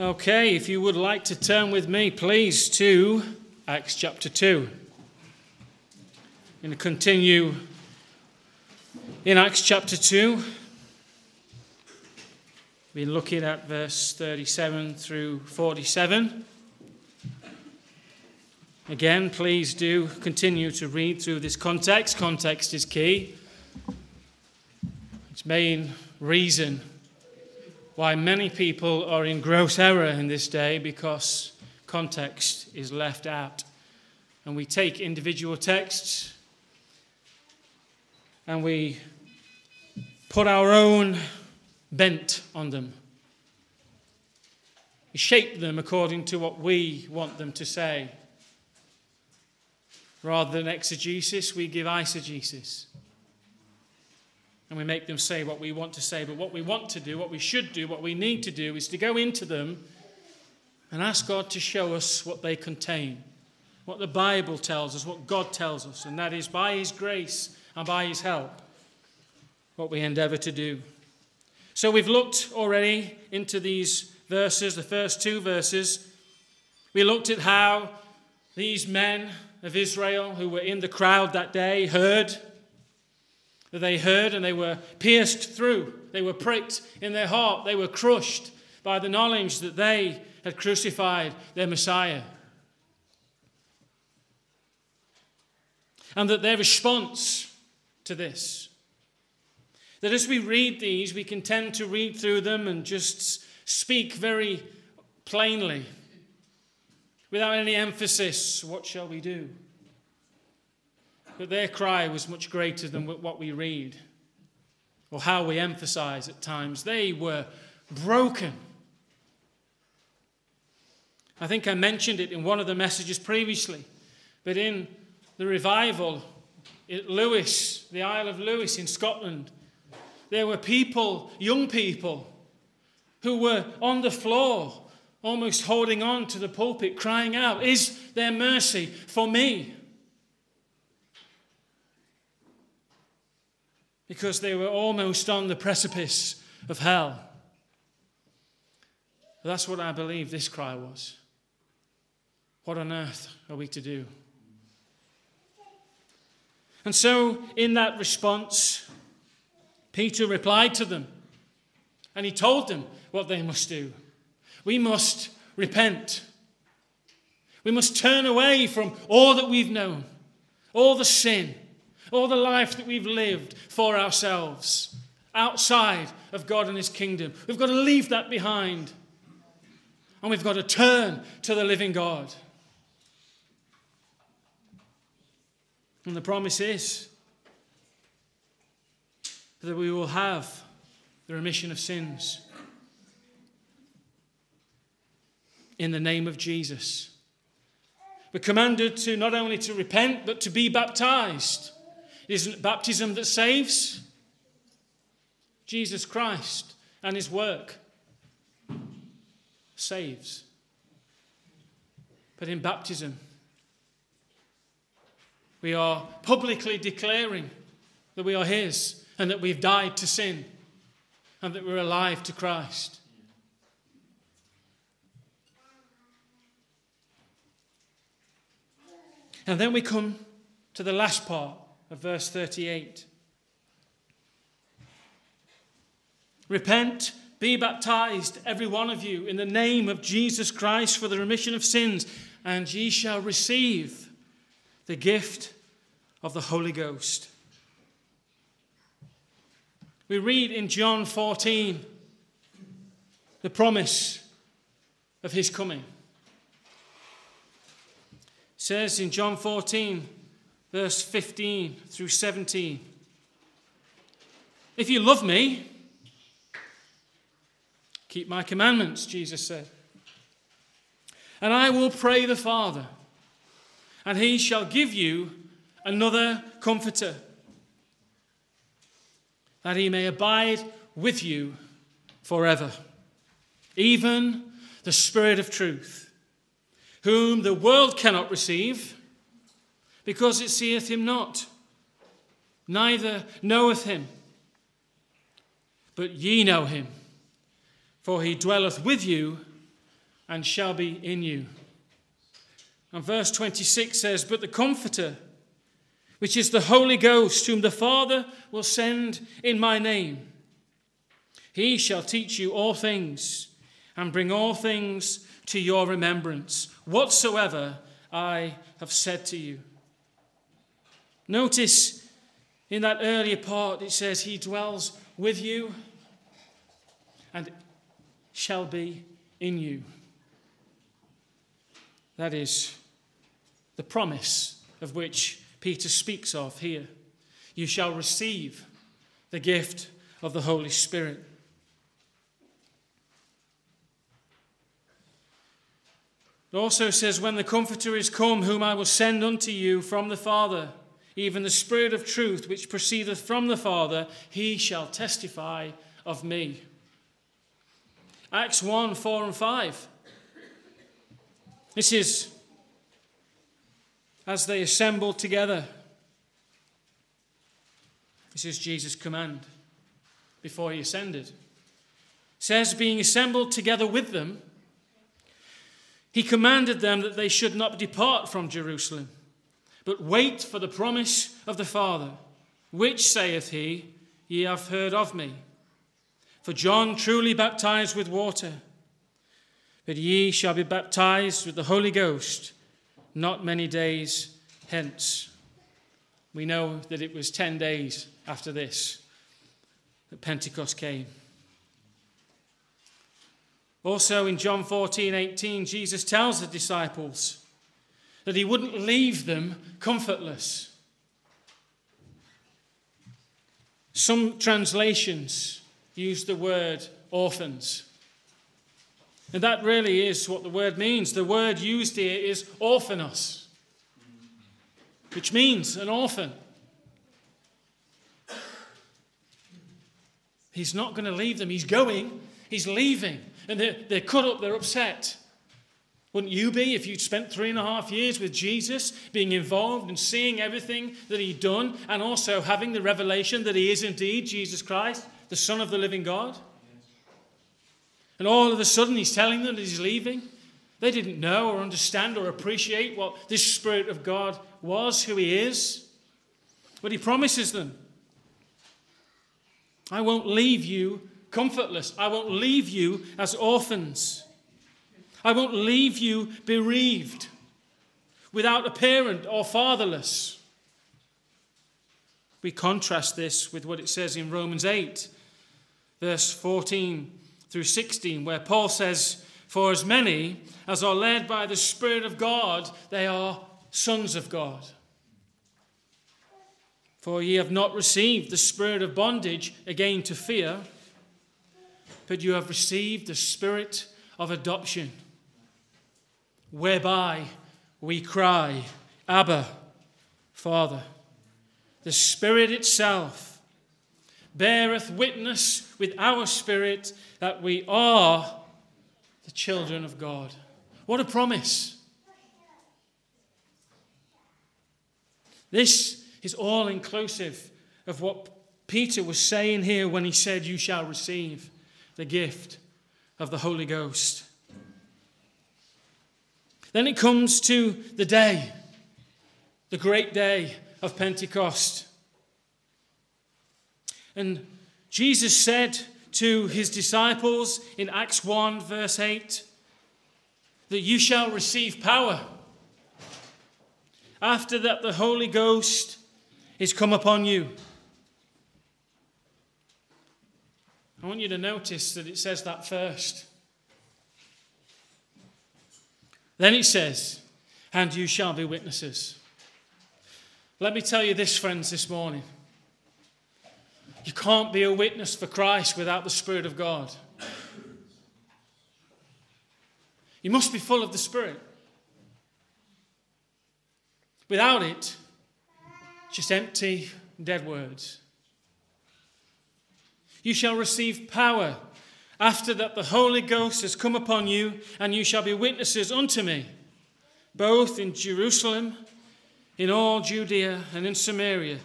Okay, if you would like to turn with me, please, to Acts chapter 2. I'm going to continue in Acts chapter 2. We're looking at verse 37 through 47. Again, please do continue to read through this context. Context is key. Its main reason why many people are in gross error in this day because context is left out. And we take individual texts and we put our own bent on them. We shape them according to what we want them to say. Rather than exegesis, we give eisegesis and we make them say what we want to say. But what we want to do, what we should do, what we need to do is to go into them and ask God to show us what they contain, what the Bible tells us, what God tells us, and that is by His grace and by His help, what we endeavor to do. So we've looked already into these verses, the first two verses. We looked at how these men of Israel who were in the crowd that day heard that they heard and they were pierced through. They were pricked in their heart. They were crushed by the knowledge that they had crucified their Messiah. And that their response to this, that as we read these, we can tend to read through them and just speak very plainly, without any emphasis, what shall we do? But their cry was much greater than what we read or how we emphasize at times. They were broken. I think I mentioned it in one of the messages previously, but in the revival at Lewis, the Isle of Lewis in Scotland, there were people, young people, who were on the floor, almost holding on to the pulpit, crying out, Is there mercy for me? Because they were almost on the precipice of hell. That's what I believe this cry was. What on earth are we to do? And so, in that response, Peter replied to them and he told them what they must do. We must repent. We must turn away from all that we've known, all the sin all the life that we've lived for ourselves, outside of God and His kingdom. We've got to leave that behind. And we've got to turn to the living God. And the promise is that we will have the remission of sins in the name of Jesus. We're commanded to not only to repent, but to be baptized. It isn't baptism that saves, Jesus Christ and his work saves. But in baptism, we are publicly declaring that we are his and that we've died to sin and that we're alive to Christ. And then we come to the last part of verse 38. Repent, be baptized, every one of you, in the name of Jesus Christ for the remission of sins, and ye shall receive the gift of the Holy Ghost. We read in John 14 the promise of his coming. It says in John 14, verse 15 through 17. If you love me, keep my commandments, Jesus said. And I will pray the Father, and he shall give you another comforter, that he may abide with you forever, even the Spirit of truth, whom the world cannot receive because it seeth him not, neither knoweth him. But ye know him, for he dwelleth with you and shall be in you. And verse 26 says, But the Comforter, which is the Holy Ghost, whom the Father will send in my name, he shall teach you all things and bring all things to your remembrance, whatsoever I have said to you. Notice in that earlier part it says, He dwells with you and shall be in you. That is the promise of which Peter speaks of here. You shall receive the gift of the Holy Spirit. It also says, When the Comforter is come, whom I will send unto you from the Father, even the Spirit of truth, which proceedeth from the Father, he shall testify of me. Acts 1 4 and 5. This is as they assembled together. This is Jesus' command before he ascended. It says, being assembled together with them, he commanded them that they should not depart from Jerusalem, but wait for the promise of the Father, which saith he, Ye have heard of me. For John truly baptized with water, but ye shall be baptized with the Holy Ghost not many days hence. We know that it was 10 days after this that Pentecost came. Also in John 14 18, Jesus tells the disciples that he wouldn't leave them comfortless. Some translations use the word orphans. And that really is what the word means. The word used here is orphanos, which means an orphan. He's not going to leave them. He's going, he's leaving. And they're, they're cut up, they're upset. Wouldn't you be if you'd spent three and a half years with Jesus, being involved and seeing everything that he'd done, and also having the revelation that he is indeed Jesus Christ, the Son of the living God? And all of a sudden, he's telling them that he's leaving. They didn't know or understand or appreciate what this Spirit of God was, who he is. But he promises them I won't leave you comfortless, I won't leave you as orphans. I won't leave you bereaved, without a parent or fatherless. We contrast this with what it says in Romans 8, verse 14 through 16, where Paul says, For as many as are led by the Spirit of God, they are sons of God. For ye have not received the spirit of bondage again to fear, but you have received the spirit of adoption, whereby we cry, Abba, Father. The Spirit itself beareth witness with our spirit that we are the children of God. What a promise! This is all inclusive of what Peter was saying here when he said, You shall receive the gift of the Holy Ghost. Then it comes to the day, the great day of Pentecost. And Jesus said to his disciples in Acts 1, verse 8, that you shall receive power. After that, the Holy Ghost is come upon you. I want you to notice that it says that first. Then it says, and you shall be witnesses. Let me tell you this, friends, this morning. You can't be a witness for Christ without the Spirit of God. You must be full of the Spirit. Without it, just empty, dead words. You shall receive power after that the Holy Ghost has come upon you, and you shall be witnesses unto me, both in Jerusalem, in all Judea, and in Samaria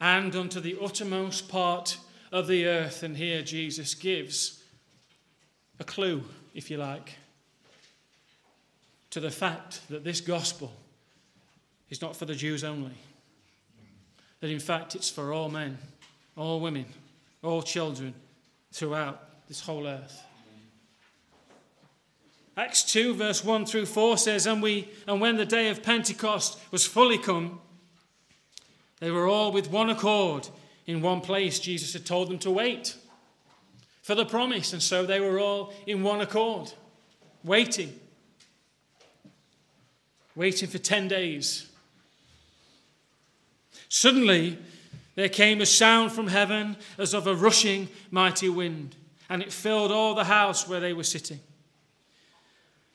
and unto the uttermost part of the earth. And here Jesus gives a clue, if you like. to the fact that this gospel is not for the Jews only. That in fact it's for all men, all women, all children throughout this whole earth. Acts 2, verse 1 through 4 says, and, we, and when the day of Pentecost was fully come, they were all with one accord in one place. Jesus had told them to wait for the promise, and so they were all in one accord, waiting. Waiting for 10 days. Suddenly, there came a sound from heaven as of a rushing mighty wind, and it filled all the house where they were sitting.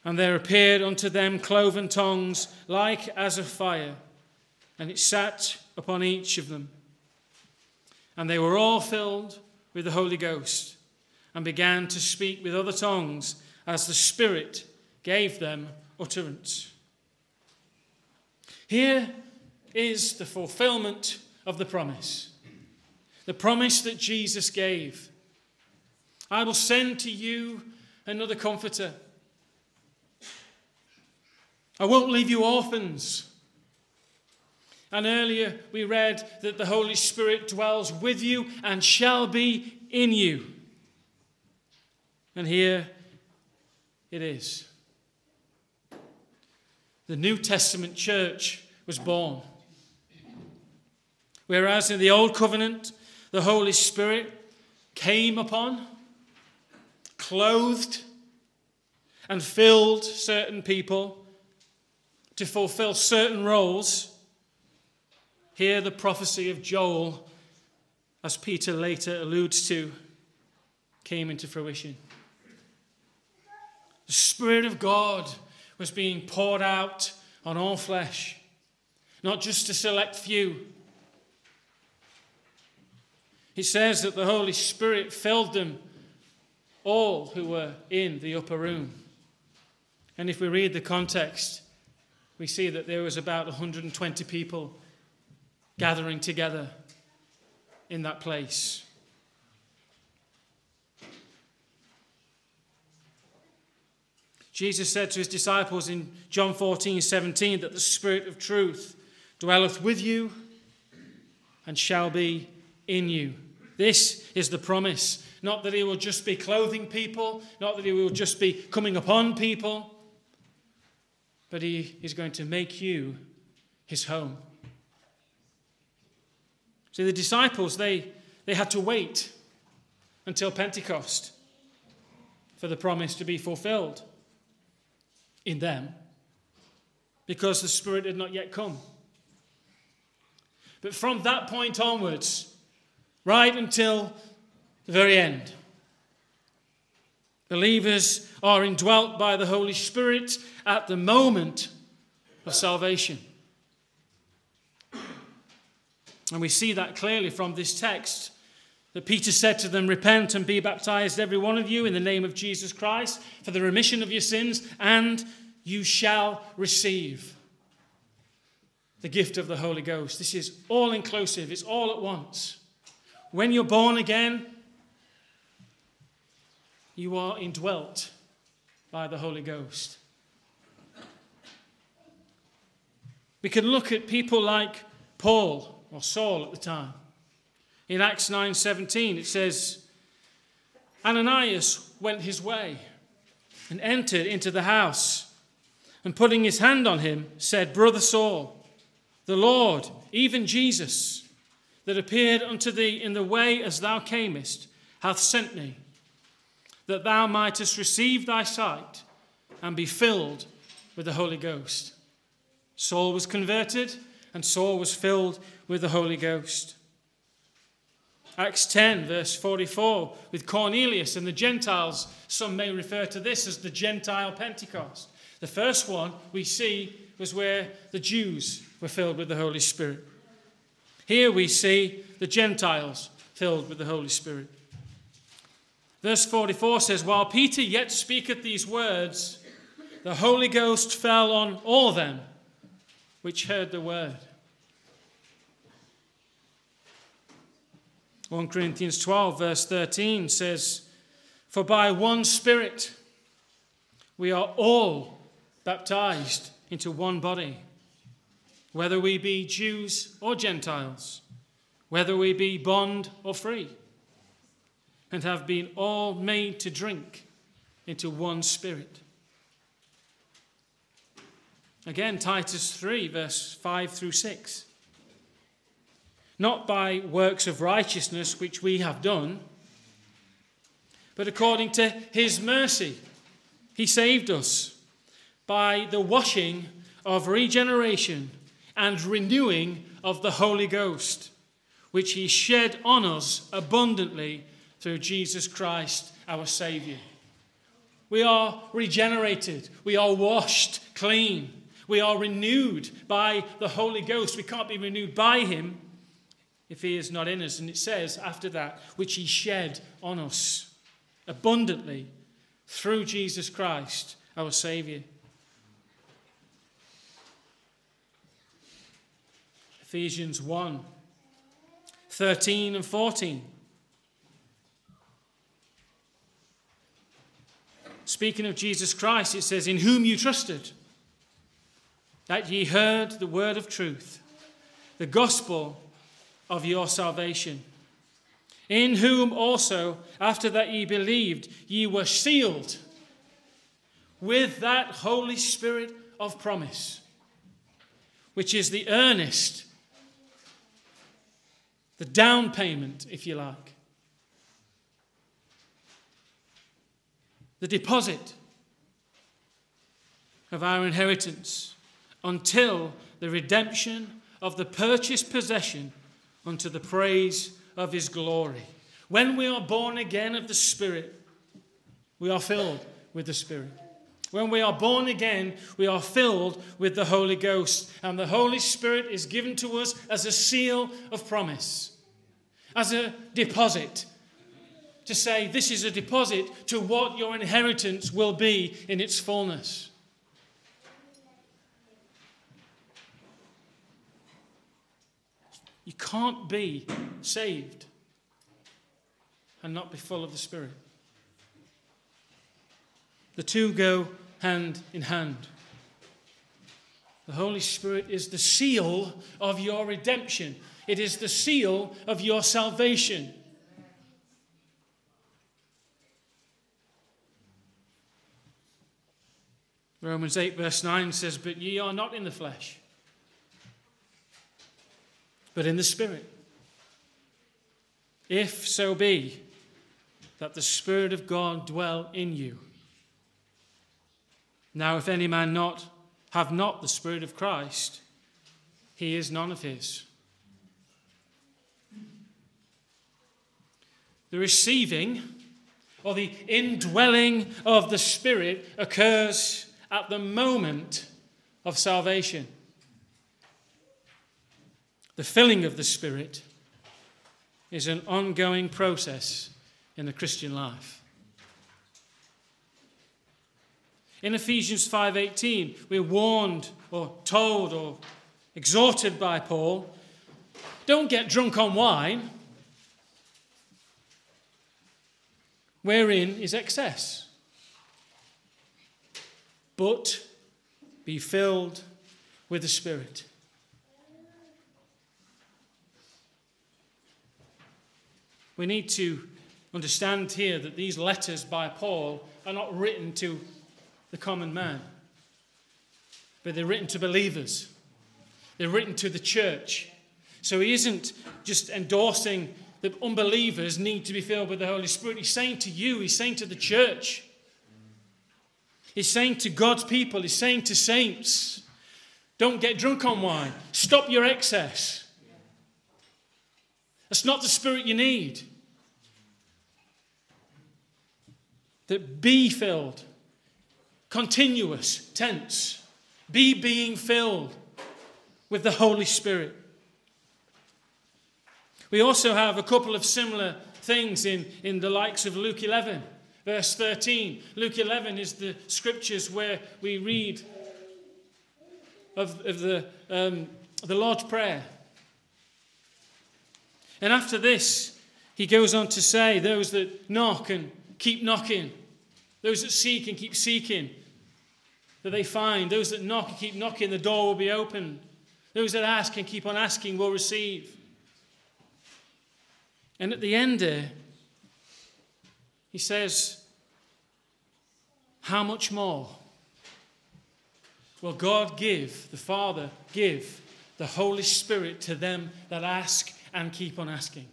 And there appeared unto them cloven tongues like as of fire, and it sat upon each of them. And they were all filled with the Holy Ghost, and began to speak with other tongues as the Spirit gave them utterance. Here is the fulfillment of the promise. The promise that Jesus gave. I will send to you another comforter I won't leave you orphans. And earlier we read that the Holy Spirit dwells with you and shall be in you. And here it is. The New Testament church was born. Whereas in the Old Covenant, the Holy Spirit came upon, clothed, and filled certain people to fulfill certain roles. Here, the prophecy of Joel, as Peter later alludes to, came into fruition. The Spirit of God was being poured out on all flesh, not just a select few. It says that the Holy Spirit filled them all who were in the upper room. And if we read the context, we see that there was about 120 people gathering together in that place. Jesus said to his disciples in John 14, 17, that the Spirit of truth dwelleth with you and shall be in you. This is the promise. Not that he will just be clothing people, not that he will just be coming upon people, but he is going to make you his home. See, the disciples, they, they had to wait until Pentecost for the promise to be fulfilled in them because the Spirit had not yet come. But from that point onwards, right until the very end, Believers are indwelt by the Holy Spirit at the moment of salvation. And we see that clearly from this text that Peter said to them, Repent and be baptized, every one of you, in the name of Jesus Christ, for the remission of your sins, and you shall receive the gift of the Holy Ghost. This is all inclusive, it's all at once. When you're born again, you are indwelt by the Holy Ghost. We can look at people like Paul or Saul at the time. In Acts 9:17 it says Ananias went his way and entered into the house and putting his hand on him said brother Saul the Lord even Jesus that appeared unto thee in the way as thou camest hath sent me that thou mightest receive thy sight and be filled with the Holy Ghost. Saul was converted, and Saul was filled with the Holy Ghost. Acts 10, verse 44, with Cornelius and the Gentiles, some may refer to this as the Gentile Pentecost. The first one we see was where the Jews were filled with the Holy Spirit. Here we see the Gentiles filled with the Holy Spirit. Verse 44 says, While Peter yet speaketh these words, the Holy Ghost fell on all them which heard the word. 1 Corinthians 12, verse 13 says, For by one Spirit we are all baptized into one body, whether we be Jews or Gentiles, whether we be bond or free, and have been all made to drink into one spirit. Again, Titus 3, verse 5 through 6. Not by works of righteousness which we have done, but according to his mercy, he saved us by the washing of regeneration and renewing of the Holy Ghost, which he shed on us abundantly through Jesus Christ our Saviour. We are regenerated, we are washed clean we are renewed by the Holy Ghost. We can't be renewed by Him if He is not in us. And it says after that, which He shed on us abundantly through Jesus Christ, our Saviour. Ephesians 1 13 and 14. Speaking of Jesus Christ, it says, In whom you trusted that ye heard the word of truth, the gospel of your salvation, in whom also, after that ye believed, ye were sealed with that Holy Spirit of promise, which is the earnest, the down payment, if you like, the deposit of our inheritance until the redemption of the purchased possession unto the praise of his glory. When we are born again of the Spirit, we are filled with the Spirit. When we are born again, we are filled with the Holy Ghost. And the Holy Spirit is given to us as a seal of promise, as a deposit. To say, this is a deposit to what your inheritance will be in its fullness. You can't be saved and not be full of the Spirit. The two go hand in hand. The Holy Spirit is the seal of your redemption, it is the seal of your salvation. Romans 8, verse 9 says, But ye are not in the flesh but in the Spirit. If so be that the Spirit of God dwell in you. Now, if any man not have not the Spirit of Christ, he is none of his. The receiving or the indwelling of the Spirit occurs at the moment of salvation. The filling of the Spirit is an ongoing process in the Christian life. In Ephesians 5:18, we're warned or told or exhorted by Paul, don't get drunk on wine, wherein is excess. But be filled with the Spirit. We need to understand here that these letters by Paul are not written to the common man, but they're written to believers. They're written to the church. So he isn't just endorsing that unbelievers need to be filled with the Holy Spirit. He's saying to you, he's saying to the church, he's saying to God's people, he's saying to saints, don't get drunk on wine. Stop your excess. That's not the spirit you need. That be filled, continuous, tense, be being filled with the Holy Spirit. We also have a couple of similar things in, in the likes of Luke 11, verse 13. Luke 11 is the scriptures where we read of, of the, um, the Lord's Prayer. And after this, he goes on to say, Those that knock and keep knocking, those that seek and keep seeking, that they find, those that knock and keep knocking, the door will be opened. Those that ask and keep on asking will receive. And at the end there, he says, How much more will God give, the Father give, the Holy Spirit to them that ask and keep on asking?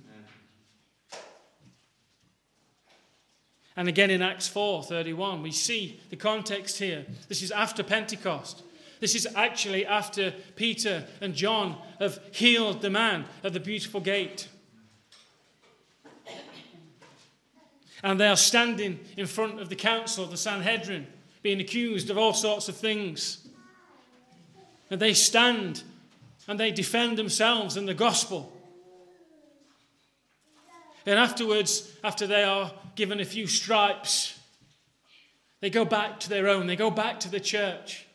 And again in Acts 4:31, we see the context here. This is after Pentecost. This is actually after Peter and John have healed the man at the beautiful gate. And they are standing in front of the council, the Sanhedrin, being accused of all sorts of things. And they stand and they defend themselves in the gospel. And afterwards, after they are given a few stripes, they go back to their own, they go back to the church.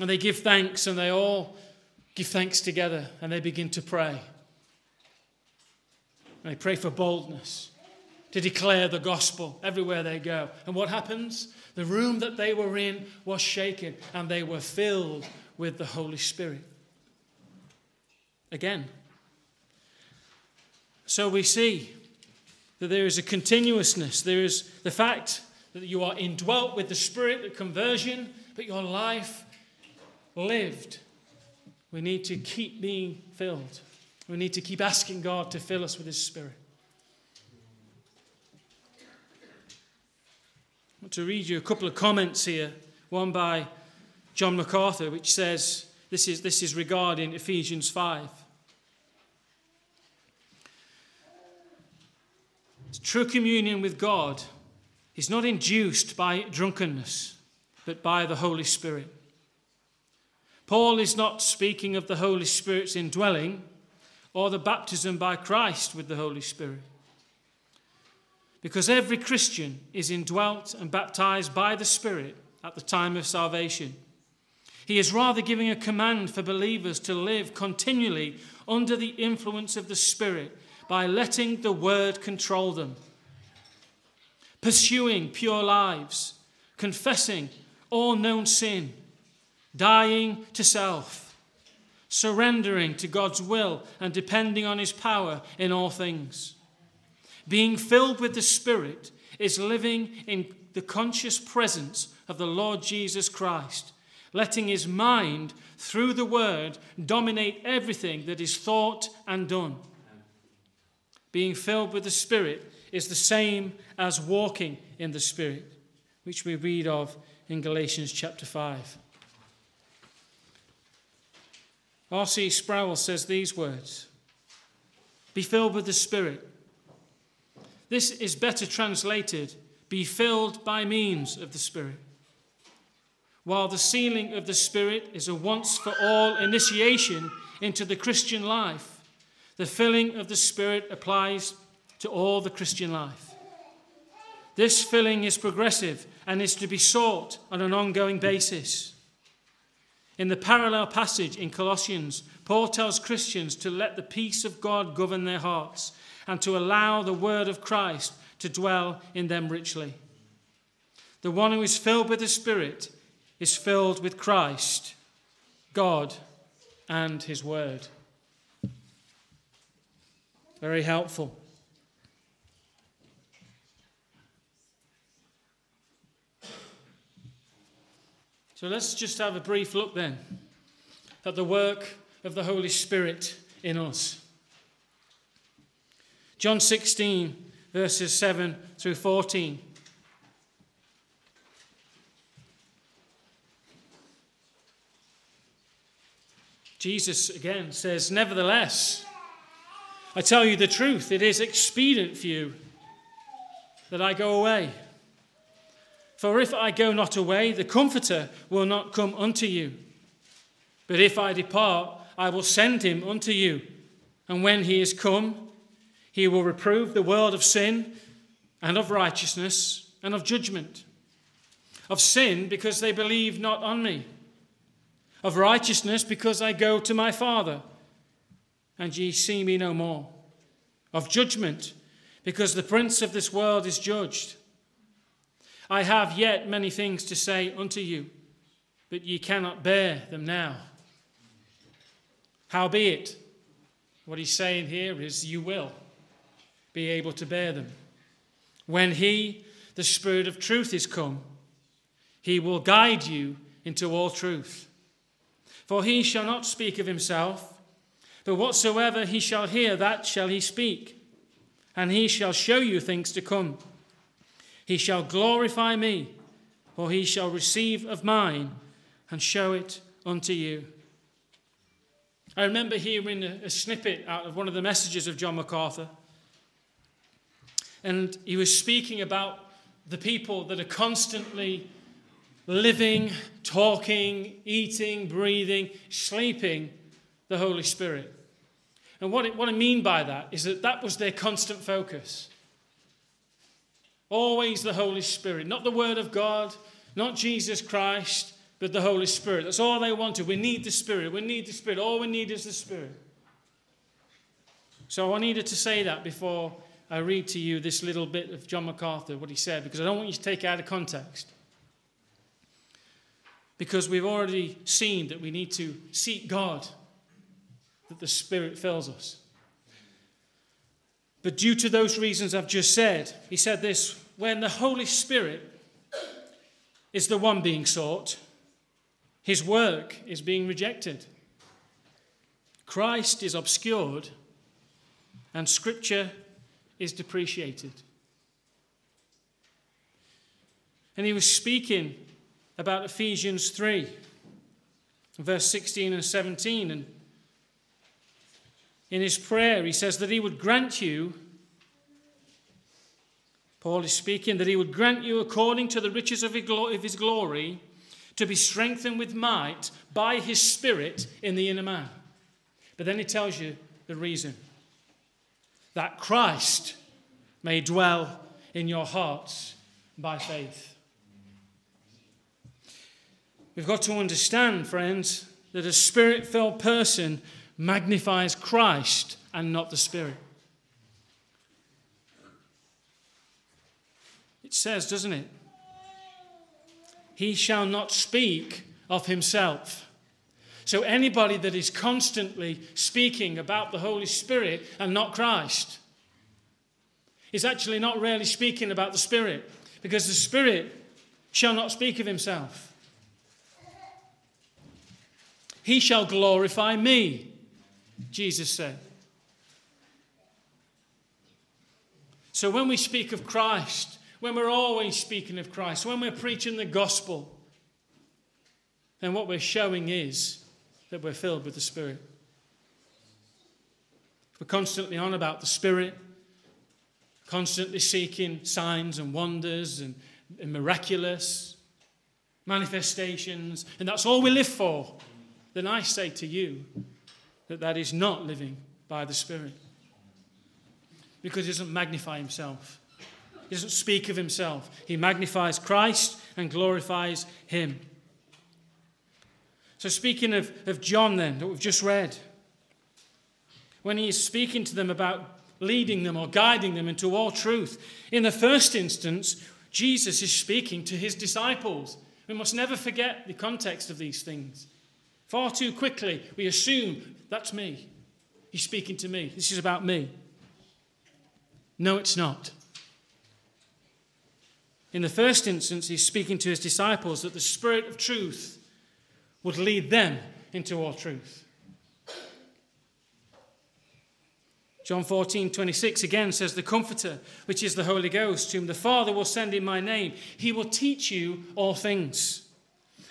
And they give thanks, and they all give thanks together, and they begin to pray. And they pray for boldness to declare the gospel everywhere they go. And what happens? The room that they were in was shaken, and they were filled with the Holy Spirit. Again, so we see that there is a continuousness. There is the fact that you are indwelt with the Spirit of conversion, but your life lived. We need to keep being filled. We need to keep asking God to fill us with His Spirit. Want to read you a couple of comments here. One by John MacArthur, which says this is, this is regarding Ephesians 5. True communion with God is not induced by drunkenness, but by the Holy Spirit. Paul is not speaking of the Holy Spirit's indwelling or the baptism by Christ with the Holy Spirit. Because every Christian is indwelt and baptized by the Spirit at the time of salvation. He is rather giving a command for believers to live continually under the influence of the Spirit by letting the word control them, pursuing pure lives, confessing all known sin, dying to self, surrendering to God's will and depending on his power in all things. Being filled with the Spirit is living in the conscious presence of the Lord Jesus Christ, letting his mind, through the word, dominate everything that is thought and done being filled with the Spirit is the same as walking in the Spirit, which we read of in Galatians chapter 5. R.C. Sproul says these words Be filled with the Spirit. This is better translated be filled by means of the Spirit. While the sealing of the Spirit is a once for all initiation into the Christian life, the filling of the Spirit applies to all the Christian life. This filling is progressive and is to be sought on an ongoing basis. In the parallel passage in Colossians, Paul tells Christians to let the peace of God govern their hearts and to allow the word of Christ to dwell in them richly. The one who is filled with the Spirit is filled with Christ, God, and his word. Very helpful. So let's just have a brief look then at the work of the Holy Spirit in us. John 16, verses 7 through 14. Jesus again says, Nevertheless, I tell you the truth, it is expedient for you that I go away. For if I go not away, the Comforter will not come unto you. But if I depart, I will send him unto you. And when he is come, he will reprove the world of sin and of righteousness and of judgment. Of sin, because they believe not on me. Of righteousness, because I go to my Father and ye see me no more. Of judgment, because the prince of this world is judged. I have yet many things to say unto you, but ye cannot bear them now. Howbeit, what he's saying here is, you will be able to bear them. When he, the Spirit of truth, is come, he will guide you into all truth. For he shall not speak of himself, but whatsoever he shall hear, that shall he speak, and he shall show you things to come. He shall glorify me, for he shall receive of mine and show it unto you. I remember hearing a, snippet out of one of the messages of John MacArthur. And he was speaking about the people that are constantly living, talking, eating, breathing, sleeping the Holy Spirit. And what, it, what I mean by that is that that was their constant focus. Always the Holy Spirit, not the Word of God, not Jesus Christ, but the Holy Spirit. That's all they wanted. We need the Spirit. We need the Spirit. All we need is the Spirit. So I needed to say that before I read to you this little bit of John MacArthur, what he said, because I don't want you to take it out of context. Because we've already seen that we need to seek God, that the Spirit fills us. But due to those reasons I've just said, he said this when the Holy Spirit is the one being sought, his work is being rejected. Christ is obscured and Scripture is depreciated. And he was speaking about Ephesians 3, verse 16 and 17. And in his prayer, he says that he would grant you, Paul is speaking, that he would grant you according to the riches of his glory to be strengthened with might by his Spirit in the inner man. But then he tells you the reason that Christ may dwell in your hearts by faith. We've got to understand, friends, that a spirit filled person magnifies Christ and not the Spirit. It says, doesn't it? he shall not speak of himself. So, anybody that is constantly speaking about the Holy Spirit and not Christ is actually not really speaking about the Spirit because the Spirit shall not speak of himself. He shall glorify me, Jesus said. So, when we speak of Christ, when we're always speaking of Christ, when we're preaching the gospel, then what we're showing is that we're filled with the Spirit. We're constantly on about the Spirit, constantly seeking signs and wonders and, and miraculous manifestations, and that's all we live for. Then I say to you that that is not living by the Spirit because he doesn't magnify himself. He doesn't speak of himself. He magnifies Christ and glorifies him. So, speaking of, of John, then, that we've just read, when he is speaking to them about leading them or guiding them into all truth, in the first instance, Jesus is speaking to his disciples. We must never forget the context of these things. Far too quickly, we assume that's me. He's speaking to me. This is about me. No, it's not. In the first instance, he's speaking to his disciples that the Spirit of truth would lead them into all truth. John 14, 26 again says, The Comforter, which is the Holy Ghost, whom the Father will send in my name, he will teach you all things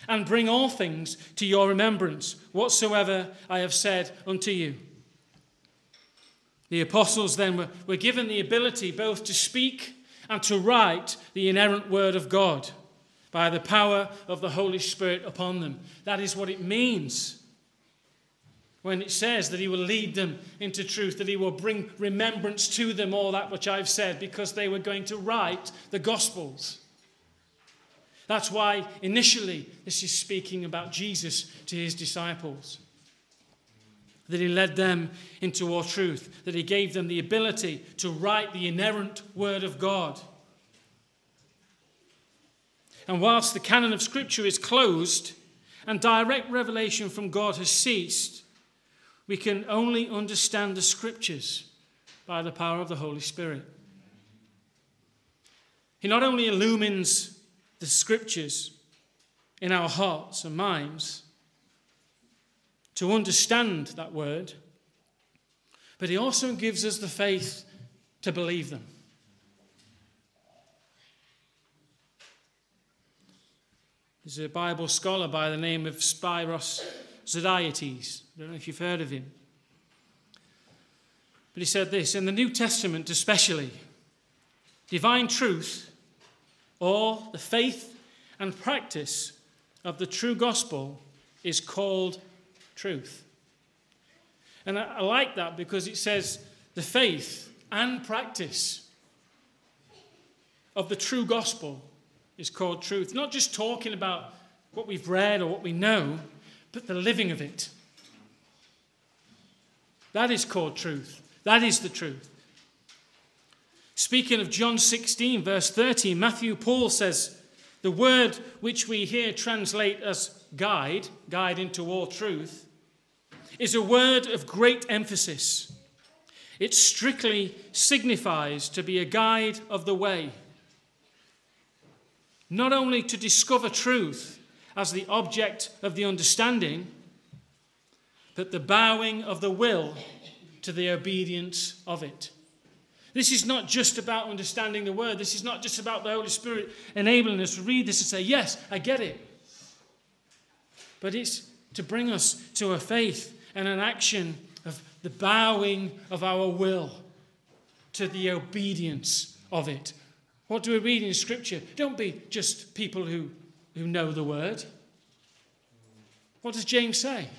and bring all things to your remembrance, whatsoever I have said unto you. The apostles then were, were given the ability both to speak and to write the inerrant word of God by the power of the Holy Spirit upon them. That is what it means when it says that He will lead them into truth, that He will bring remembrance to them all that which I've said, because they were going to write the Gospels. That's why initially this is speaking about Jesus to His disciples that he led them into all truth, that he gave them the ability to write the inerrant word of God. And whilst the canon of Scripture is closed and direct revelation from God has ceased, we can only understand the Scriptures by the power of the Holy Spirit. He not only illumines the Scriptures in our hearts and minds to understand that word, but He also gives us the faith to believe them. There's a Bible scholar by the name of Spyros Zodhiates. I don't know if you've heard of him. But he said this In the New Testament, especially, divine truth, or the faith and practice of the true gospel, is called truth. And I, I like that because it says the faith and practice of the true gospel is called truth. Not just talking about what we've read or what we know, but the living of it. That is called truth. That is the truth. Speaking of John 16, verse 30, Matthew Poole says, The word which we here translate as guide, guide into all truth, is a word of great emphasis. It strictly signifies to be a guide of the way not only to discover truth as the object of the understanding, but the bowing of the will to the obedience of it. This is not just about understanding the word. This is not just about the Holy Spirit enabling us to read this and say, Yes, I get it. But it's to bring us to a faith and an action of the bowing of our will to the obedience of it. What do we read in Scripture? Don't be just people who, who know the word. What does James say?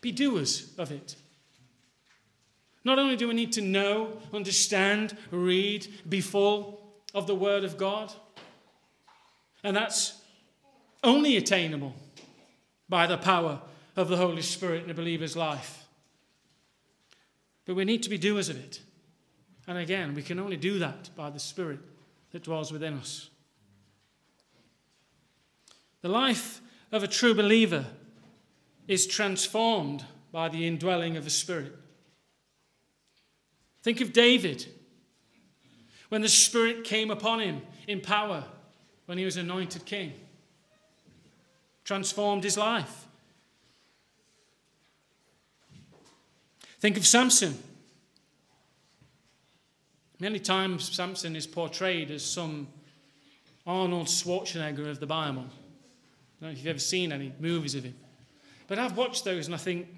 Be doers of it. Not only do we need to know, understand, read, be full of the Word of God, and that's only attainable by the power of the Holy Spirit in a believer's life. But we need to be doers of it. And again, we can only do that by the Spirit that dwells within us. The life of a true believer is transformed by the indwelling of the Spirit. Think of David when the Spirit came upon him in power when he was anointed king, transformed his life. Think of Samson Many times Samson is portrayed as some Arnold Schwarzenegger of the Bible. I don't know if you've ever seen any movies of him. But I've watched those and I think,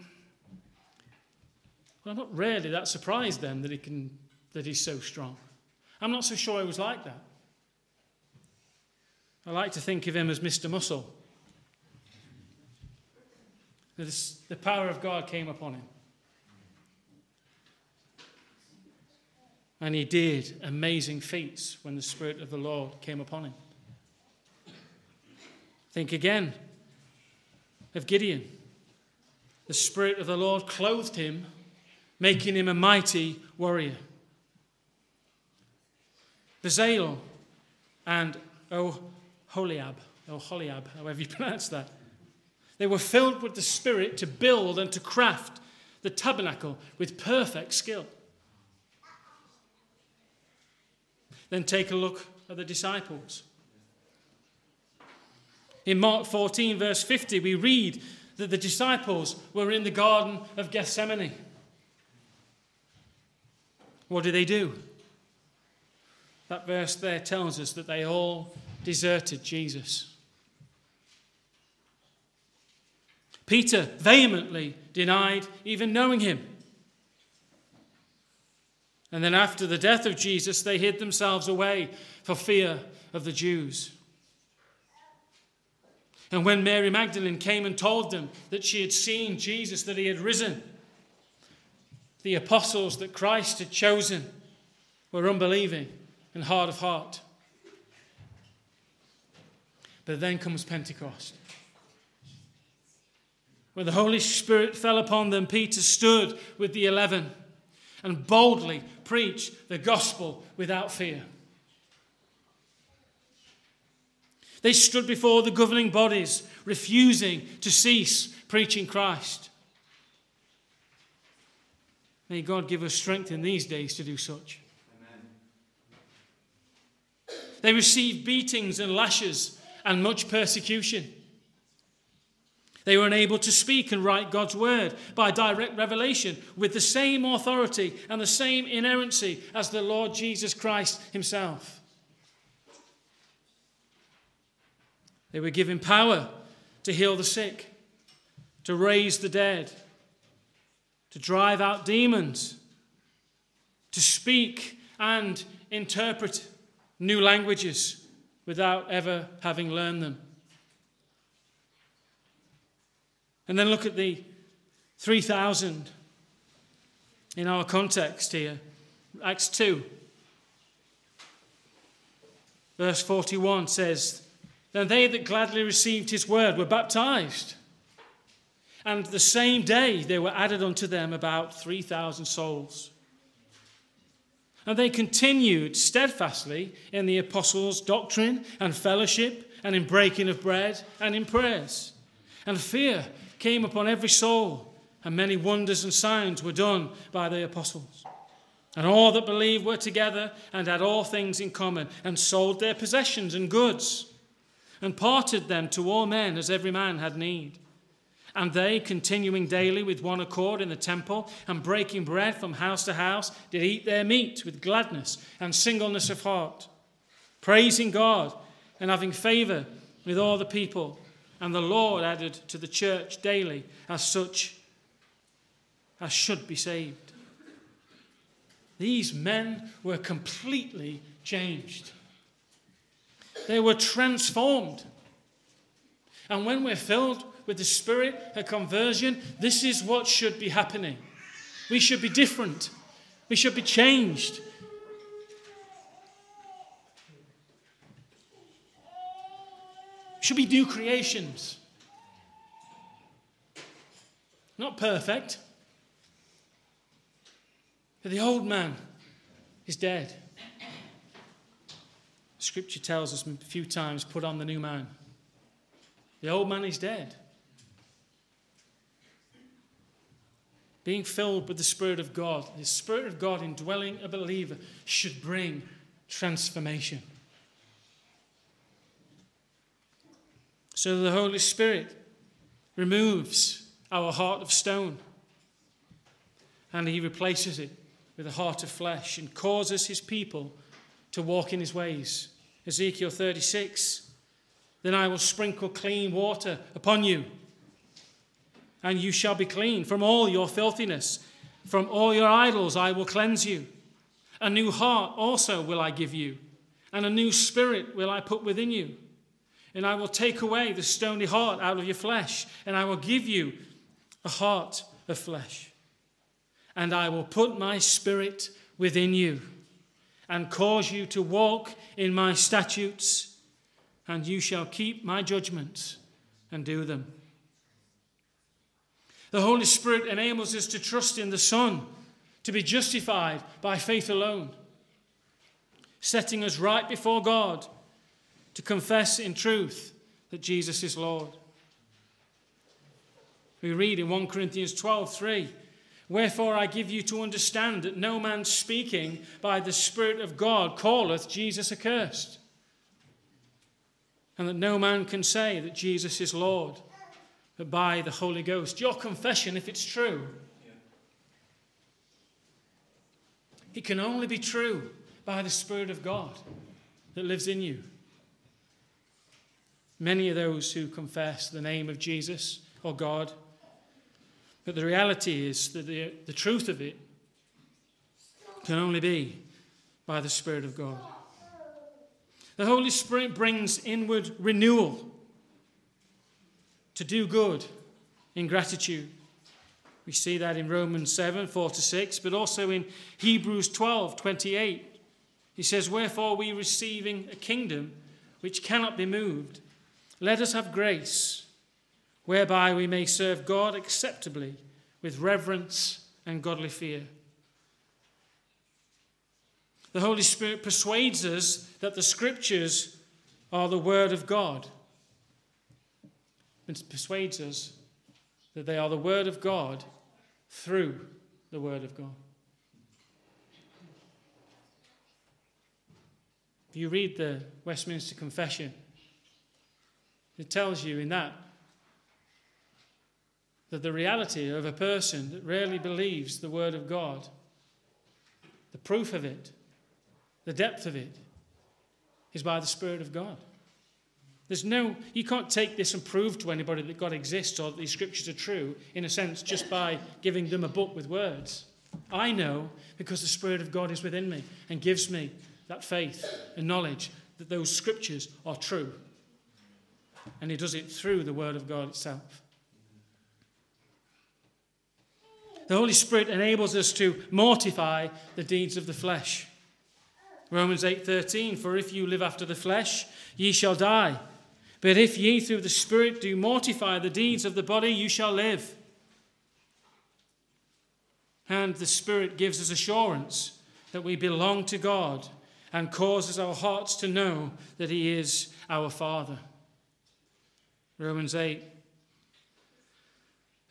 well, I'm not really that surprised then that, he can, that he's so strong. I'm not so sure he was like that. I like to think of him as Mr. Muscle. The power of God came upon him. And he did amazing feats when the Spirit of the Lord came upon him. Think again of Gideon. The Spirit of the Lord clothed him, making him a mighty warrior. Bezalel and Oholiab, Oholiab, however you pronounce that, they were filled with the Spirit to build and to craft the tabernacle with perfect skill. Then take a look at the disciples. In Mark 14, verse 50, we read that the disciples were in the Garden of Gethsemane. What did they do? That verse there tells us that they all deserted Jesus. Peter vehemently denied even knowing him. And then after the death of Jesus, they hid themselves away for fear of the Jews. And when Mary Magdalene came and told them that she had seen Jesus, that he had risen, the apostles that Christ had chosen were unbelieving and hard of heart. But then comes Pentecost. When the Holy Spirit fell upon them, Peter stood with the eleven and boldly preach the gospel without fear. They stood before the governing bodies, refusing to cease preaching Christ. May God give us strength in these days to do such. Amen. They received beatings and lashes and much persecution. They were unable to speak and write God's word by direct revelation with the same authority and the same inerrancy as the Lord Jesus Christ himself. They were given power to heal the sick, to raise the dead, to drive out demons, to speak and interpret new languages without ever having learned them. And then look at the 3,000 in our context here. Acts 2, verse 41 says, Then they that gladly received his word were baptized. And the same day there were added unto them about 3,000 souls. And they continued steadfastly in the apostles' doctrine and fellowship, and in breaking of bread and in prayers. And fear came upon every soul, and many wonders and signs were done by the apostles. And all that believed were together and had all things in common, and sold their possessions and goods, and parted them to all men as every man had need. And they, continuing daily with one accord in the temple, and breaking bread from house to house, did eat their meat with gladness and singleness of heart, praising God and having favor with all the people. And the Lord added to the church daily as such as should be saved. These men were completely changed. They were transformed. And when we're filled with the Spirit at conversion, this is what should be happening. We should be different. We should be changed. Should be new creations. Not perfect. But the old man is dead. Scripture tells us a few times put on the new man. The old man is dead. Being filled with the Spirit of God, the Spirit of God indwelling a believer should bring transformation. So the Holy Spirit removes our heart of stone and he replaces it with a heart of flesh and causes his people to walk in his ways. Ezekiel 36 Then I will sprinkle clean water upon you, and you shall be clean from all your filthiness. From all your idols I will cleanse you. A new heart also will I give you, and a new spirit will I put within you and I will take away the stony heart out of your flesh, and I will give you a heart of flesh. And I will put my spirit within you, and cause you to walk in my statutes, and you shall keep my judgments and do them. The Holy Spirit enables us to trust in the Son, to be justified by faith alone, setting us right before God to confess in truth that Jesus is Lord. We read in 1 Corinthians 12 3, Wherefore I give you to understand that no man speaking by the Spirit of God calleth Jesus accursed, and that no man can say that Jesus is Lord, but by the Holy Ghost. Your confession, if it's true, it can only be true by the Spirit of God that lives in you. Many of those who confess the name of Jesus or God. But the reality is that the, the truth of it can only be by the Spirit of God. The Holy Spirit brings inward renewal to do good in gratitude. We see that in Romans 7 4 to 6, but also in Hebrews 12 28. He says, Wherefore we receiving a kingdom which cannot be moved let us have grace whereby we may serve God acceptably with reverence and godly fear. The Holy Spirit persuades us that the Scriptures are the Word of God. It persuades us that they are the Word of God through the Word of God. If you read the Westminster Confession, it tells you in that that the reality of a person that really believes the Word of God, the proof of it, the depth of it, is by the Spirit of God. There's no, you can't take this and prove to anybody that God exists or that these scriptures are true, in a sense, just by giving them a book with words. I know because the Spirit of God is within me and gives me that faith and knowledge that those scriptures are true. And He does it through the Word of God itself. The Holy Spirit enables us to mortify the deeds of the flesh. Romans 8:13 For if you live after the flesh ye shall die but if ye through the Spirit do mortify the deeds of the body, you shall live. And the Spirit gives us assurance that we belong to God and causes our hearts to know that He is our Father. Romans 8,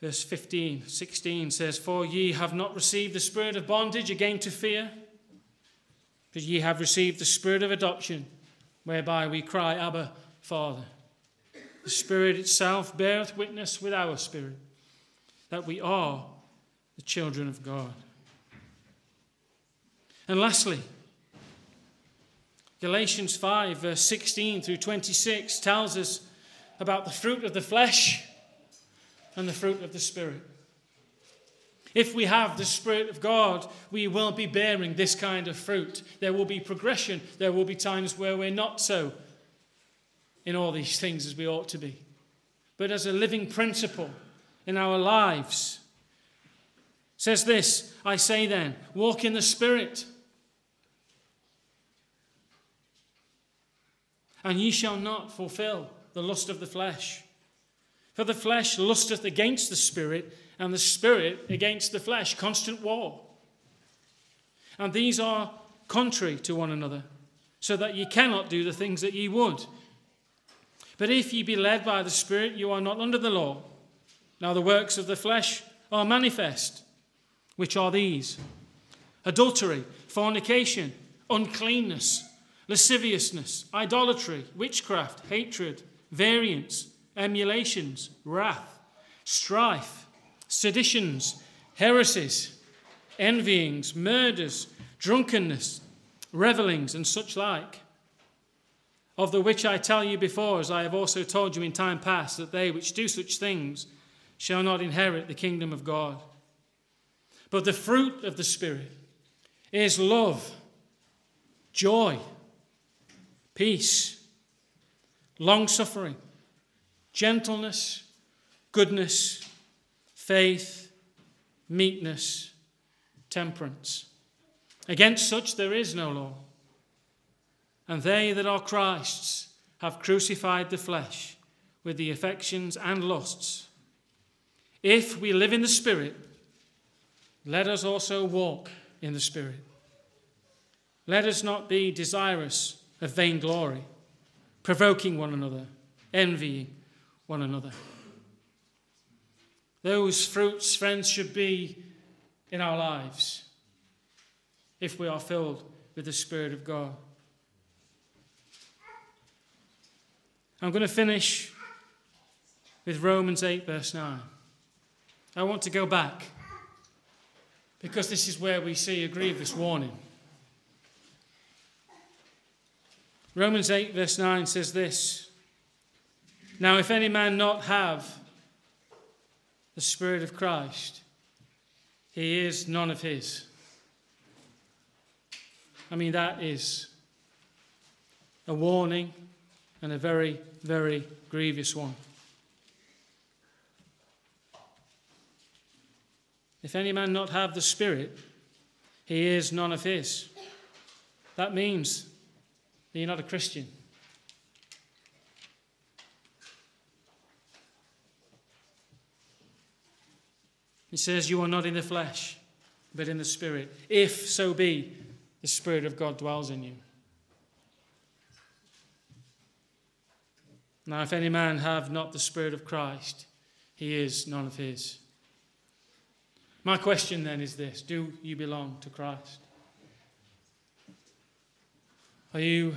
verse 15, 16 says, For ye have not received the spirit of bondage again to fear, but ye have received the spirit of adoption, whereby we cry, Abba, Father. The Spirit itself beareth witness with our spirit that we are the children of God. And lastly, Galatians 5, verse 16 through 26 tells us about the fruit of the flesh and the fruit of the Spirit. If we have the Spirit of God, we will be bearing this kind of fruit. There will be progression. There will be times where we're not so in all these things as we ought to be, but as a living principle in our lives. Says this I say then, walk in the Spirit, and ye shall not fulfill the lust of the flesh. For the flesh lusteth against the Spirit, and the Spirit against the flesh. Constant war. And these are contrary to one another, so that ye cannot do the things that ye would. But if ye be led by the Spirit, you are not under the law. Now the works of the flesh are manifest, which are these adultery, fornication, uncleanness, lasciviousness, idolatry, witchcraft, hatred, variance, emulations, wrath, strife, seditions, heresies, envyings, murders, drunkenness, revelings, and such like of the which I tell you before, as I have also told you in time past, that they which do such things shall not inherit the kingdom of God. But the fruit of the Spirit is love, joy, peace, long suffering, gentleness, goodness, faith, meekness, temperance. Against such there is no law. And they that are Christ's have crucified the flesh with the affections and lusts. If we live in the Spirit, let us also walk in the Spirit. Let us not be desirous of vainglory, provoking one another, envying one another. Those fruits, friends, should be in our lives if we are filled with the Spirit of God. I'm going to finish with Romans 8, verse 9. I want to go back because this is where we see a grievous warning. Romans 8, verse 9 says this Now, if any man not have the Spirit of Christ, he is none of his. I mean, that is a warning and a very, very grievous one. If any man not have the Spirit, he is none of his. That means you're not a Christian. He says, You are not in the flesh, but in the Spirit, if so be the Spirit of God dwells in you. Now, if any man have not the Spirit of Christ, he is none of his. My question then is this Do you belong to Christ? Are you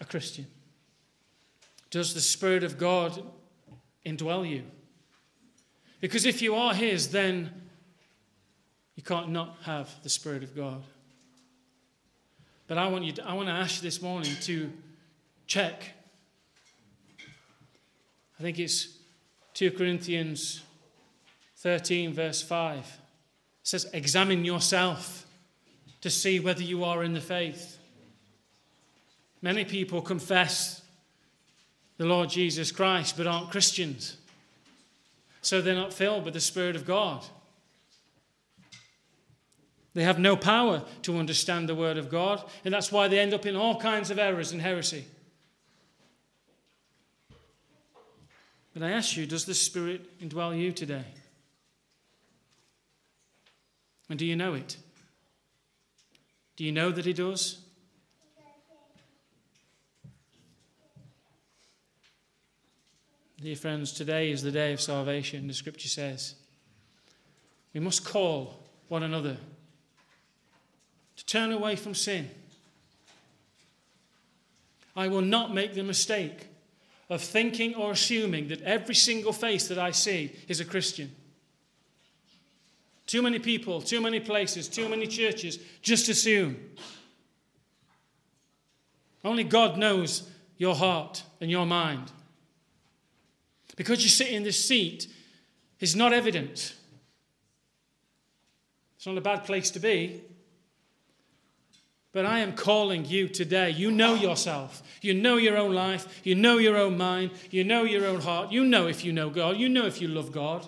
a Christian? Does the Spirit of God indwell you? Because if you are His, then you can't not have the Spirit of God. But I want, you to, I want to ask you this morning to check. I think it's 2 Corinthians 13, verse 5. It says, Examine yourself to see whether you are in the faith. Many people confess the Lord Jesus Christ but aren't Christians. So they're not filled with the Spirit of God. They have no power to understand the Word of God, and that's why they end up in all kinds of errors and heresy. But I ask you, does the Spirit indwell you today? And do you know it? Do you know that He does? Dear friends, today is the day of salvation, the scripture says. We must call one another to turn away from sin. I will not make the mistake of thinking or assuming that every single face that I see is a Christian. Too many people, too many places, too many churches just assume. Only God knows your heart and your mind. Because you sit in this seat is not evident. It's not a bad place to be. But I am calling you today. You know yourself. You know your own life. You know your own mind. You know your own heart. You know if you know God. You know if you love God.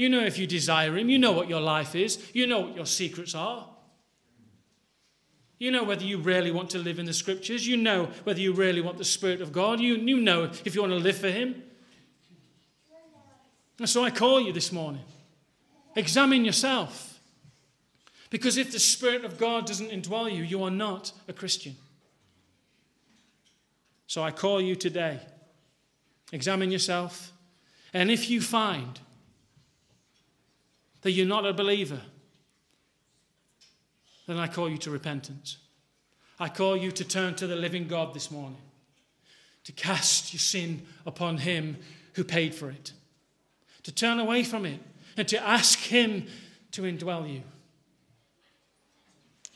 You know if you desire Him. You know what your life is. You know what your secrets are. You know whether you really want to live in the Scriptures. You know whether you really want the Spirit of God. You, you know if you want to live for Him. And so I call you this morning. Examine yourself. Because if the Spirit of God doesn't indwell you, you are not a Christian. So I call you today. Examine yourself. And if you find that you're not a believer, then I call you to repentance. I call you to turn to the living God this morning, to cast your sin upon Him who paid for it, to turn away from it, and to ask Him to indwell you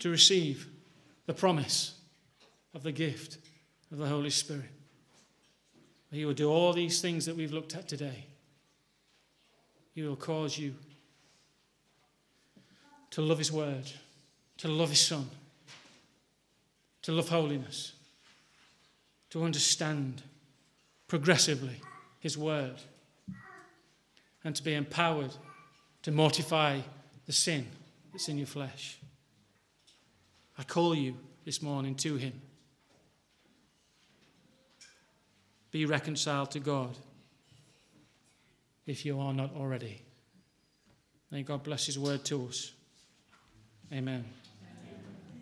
to receive the promise of the gift of the Holy Spirit. He will do all these things that we've looked at today. He will cause you to love His Word, to love His Son, to love holiness, to understand progressively His Word, and to be empowered to mortify the sin that's in your flesh. I call you this morning to Him. Be reconciled to God if you are not already. May God bless His word to us. Amen.